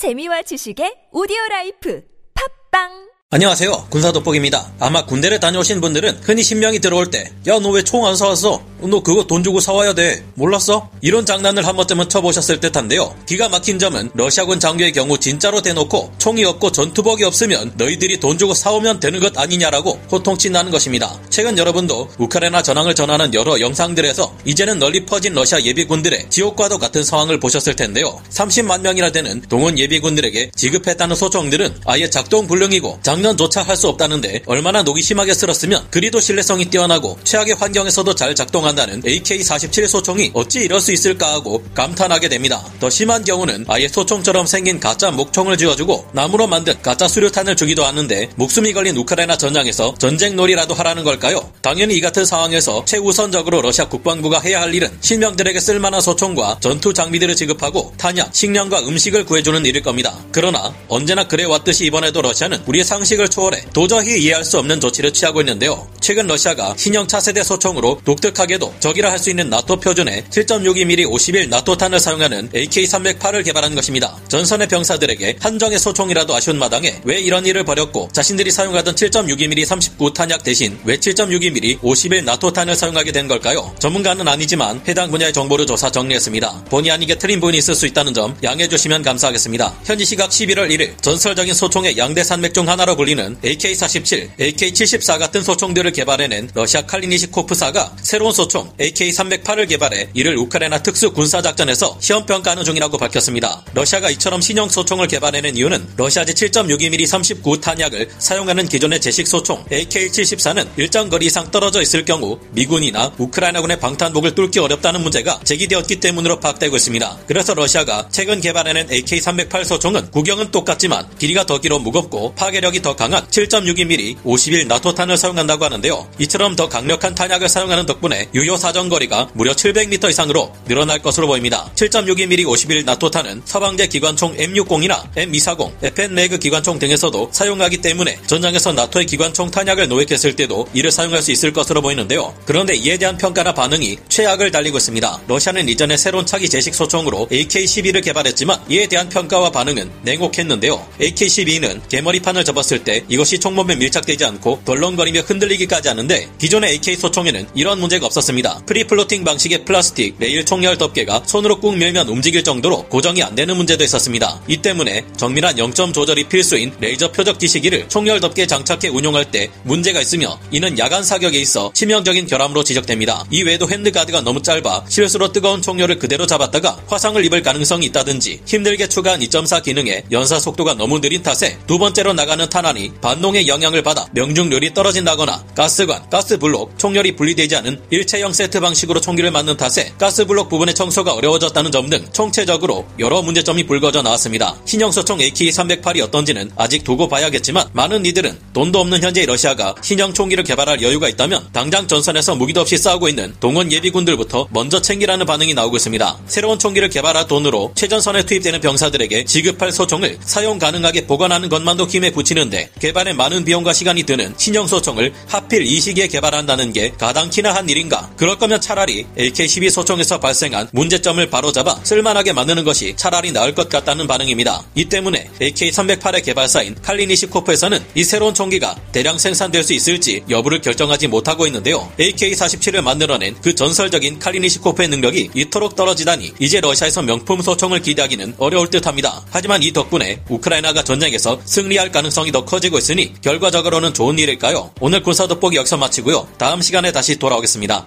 재미와 지식의 오디오 life 팟빵 안녕하세요. 군사 돋보기입니다. 아마 군대를 다녀오신 분들은 흔히 신병이 들어올 때, 야, 너 왜 총 안 사왔어? 너 그거 돈 주고 사와야 돼. 몰랐어? 이런 장난을 한 번쯤은 쳐보셨을 듯 한데요. 기가 막힌 점은 러시아군 장교의 경우 진짜로 대놓고 총이 없고 전투복이 없으면 너희들이 돈 주고 사오면 되는 것 아니냐라고 호통치는 것입니다. 최근 여러분도 우크라이나 전황을 전하는 여러 영상들에서 이제는 널리 퍼진 러시아 예비군들의 지옥과도 같은 상황을 보셨을 텐데요. 30만 명이나 되는 동원 예비군들에게 지급했다는 소총들은 아예 작동 불능이고 장전조차 할 수 없다는데 얼마나 녹이 심하게 슬었으면 그리도 신뢰성이 뛰어나고 최악의 환경에서도 잘 작동 한다는 AK-47 소총이 어찌 이럴 수 있을까 하고 감탄하게 됩니다. 더 심한 경우는 아예 소총처럼 생긴 가짜 목총을 쥐어주고 나무로 만든 가짜 수류탄을 주기도 하는데 목숨이 걸린 우크라이나 전장에서 전쟁놀이라도 하라는 걸까요? 당연히 이 같은 상황에서 최우선적으로 러시아 국방부가 해야 할 일은 신병들에게 쓸만한 소총과 전투 장비들을 지급하고 탄약, 식량과 음식을 구해주는 일일 겁니다. 그러나 언제나 그래왔듯이 이번에도 러시아는 우리의 상식 상식을 초월해 도저히 이해할 수 없는 조치를 취하고 있는데요. 최근 러시아가 신형 차세대 소총으로 독특하게 도 적이라 할 수 있는 나토 표준의 7.62mm 51 나토탄을 사용하는 AK-308을 개발한 것입니다. 전선의 병사들에게 한정의 소총이라도 아쉬운 마당에 왜 이런 일을 벌였고 자신들이 사용하던 7.62mm 39 탄약 대신 왜 7.62mm 51 나토탄을 사용하게 된 걸까요? 전문가는 아니지만 해당 분야의 정보를 조사 정리했습니다. 본의 아니게 틀린 부분이 있을 수 있다는 점 양해해 주시면 감사하겠습니다. 현지 시각 11월 1일 전설적인 소총의 양대 산맥 중 하나로 불리는 AK-47, AK-74 같은 소총들을 개발해낸 러시아 칼리니시코프사가 새로운 소총 AK-308을 개발해 이를 우크라이나 특수 군사작전에서 시험평가하는 중이라고 밝혔습니다. 러시아가 이처럼 신형 소총을 개발해낸 이유는 러시아제 7.62mm 39 탄약을 사용하는 기존의 제식 소총 AK-74는 일정 거리 이상 떨어져 있을 경우 미군이나 우크라이나군의 방탄복을 뚫기 어렵다는 문제가 제기되었기 때문으로 파악되고 있습니다. 그래서 러시아가 최근 개발해낸 AK-308 소총은 구경은 똑같지만 길이가 더 길어 무겁고 파괴력이 더 강한 7.62mm 51 나토탄을 사용한다고 하는데요. 이처럼 더 강력한 탄약을 사용하는 덕분에 유효 사정거리가 무려 700m 이상으로 늘어날 것으로 보입니다. 7.62mm 51 나토탄은 서방제 기관총 M60이나 M240, FN-매그 기관총 등에서도 사용하기 때문에 전장에서 나토의 기관총 탄약을 노획했을 때도 이를 사용할 수 있을 것으로 보이는데요. 그런데 이에 대한 평가나 반응이 최악을 달리고 있습니다. 러시아는 이전에 새로운 차기 제식 소총으로 AK-12를 개발했지만 이에 대한 평가와 반응은 냉혹했는데요. AK-12는 개머리판을 접었을 때 이것이 총몸에 밀착되지 않고 덜렁거리며 흔들리기까지 하는데 기존의 AK 소총에는 이런 문제가 없었습니다. free-floating 방식의 플라스틱 레일 총열 덮개가 손으로 꾹 밀면 움직일 정도로 고정이 안 되는 문제도 있었습니다. 이 때문에 정밀한 0점 조절이 필수인 레이저 표적 지시기를 총열 덮개에 장착해 운용할 때 문제가 있으며 이는 야간 사격에 있어 치명적인 결함으로 지적됩니다. 이 외에도 handguard가 너무 짧아 실수로 뜨거운 총열을 그대로 잡았다가 화상을 입을 가능성이 있다든지 힘들게 추가한 2.4 기능에 연사 속도가 너무 느린 탓에 두 번째로 나가는 탄환이 반동의 영향을 받아 명중률이 떨어진다거나 가스관, gas block, 총열이 분리되지 않은 일체형 세트 방식으로 총기를 만든 탓에 gas block 부분의 청소가 어려워졌다는 점 등 총체적으로 여러 문제점이 불거져 나왔습니다. 신형 소총 AK-308이 어떤지는 아직 두고 봐야겠지만 많은 이들은 돈도 없는 현재의 러시아가 신형 총기를 개발할 여유가 있다면 당장 전선에서 무기도 없이 싸우고 있는 동원 예비군들부터 먼저 챙기라는 반응이 나오고 있습니다. 새로운 총기를 개발할 돈으로 최전선에 투입되는 병사들에게 지급할 소총을 사용 가능하게 보관하는 것만도 힘에 붙이는데 개발에 많은 비용과 시간이 드는 신형 소총을 하필 이 시기에 개발한다는 게 가당키나 한 일인가? 그럴 거면 차라리 AK-12 소총에서 발생한 문제점을 바로잡아 쓸만하게 만드는 것이 차라리 나을 것 같다는 반응입니다. 이 때문에 AK-308의 개발사인 칼리니시코프에서는 이 새로운 총기가 대량 생산될 수 있을지 여부를 결정하지 못하고 있는데요. AK-47을 만들어낸 그 전설적인 칼리니시코프의 능력이 이토록 떨어지다니 이제 러시아에서 명품 소총을 기대하기는 어려울 듯합니다. 하지만 이 덕분에 우크라이나가 전쟁에서 승리할 가능성이 더 커지고 있으니 결과적으로는 좋은 일일까요? 오늘 군사 돋보기 여기서 마치고요. 다음 시간에 다시 돌아오겠습니다.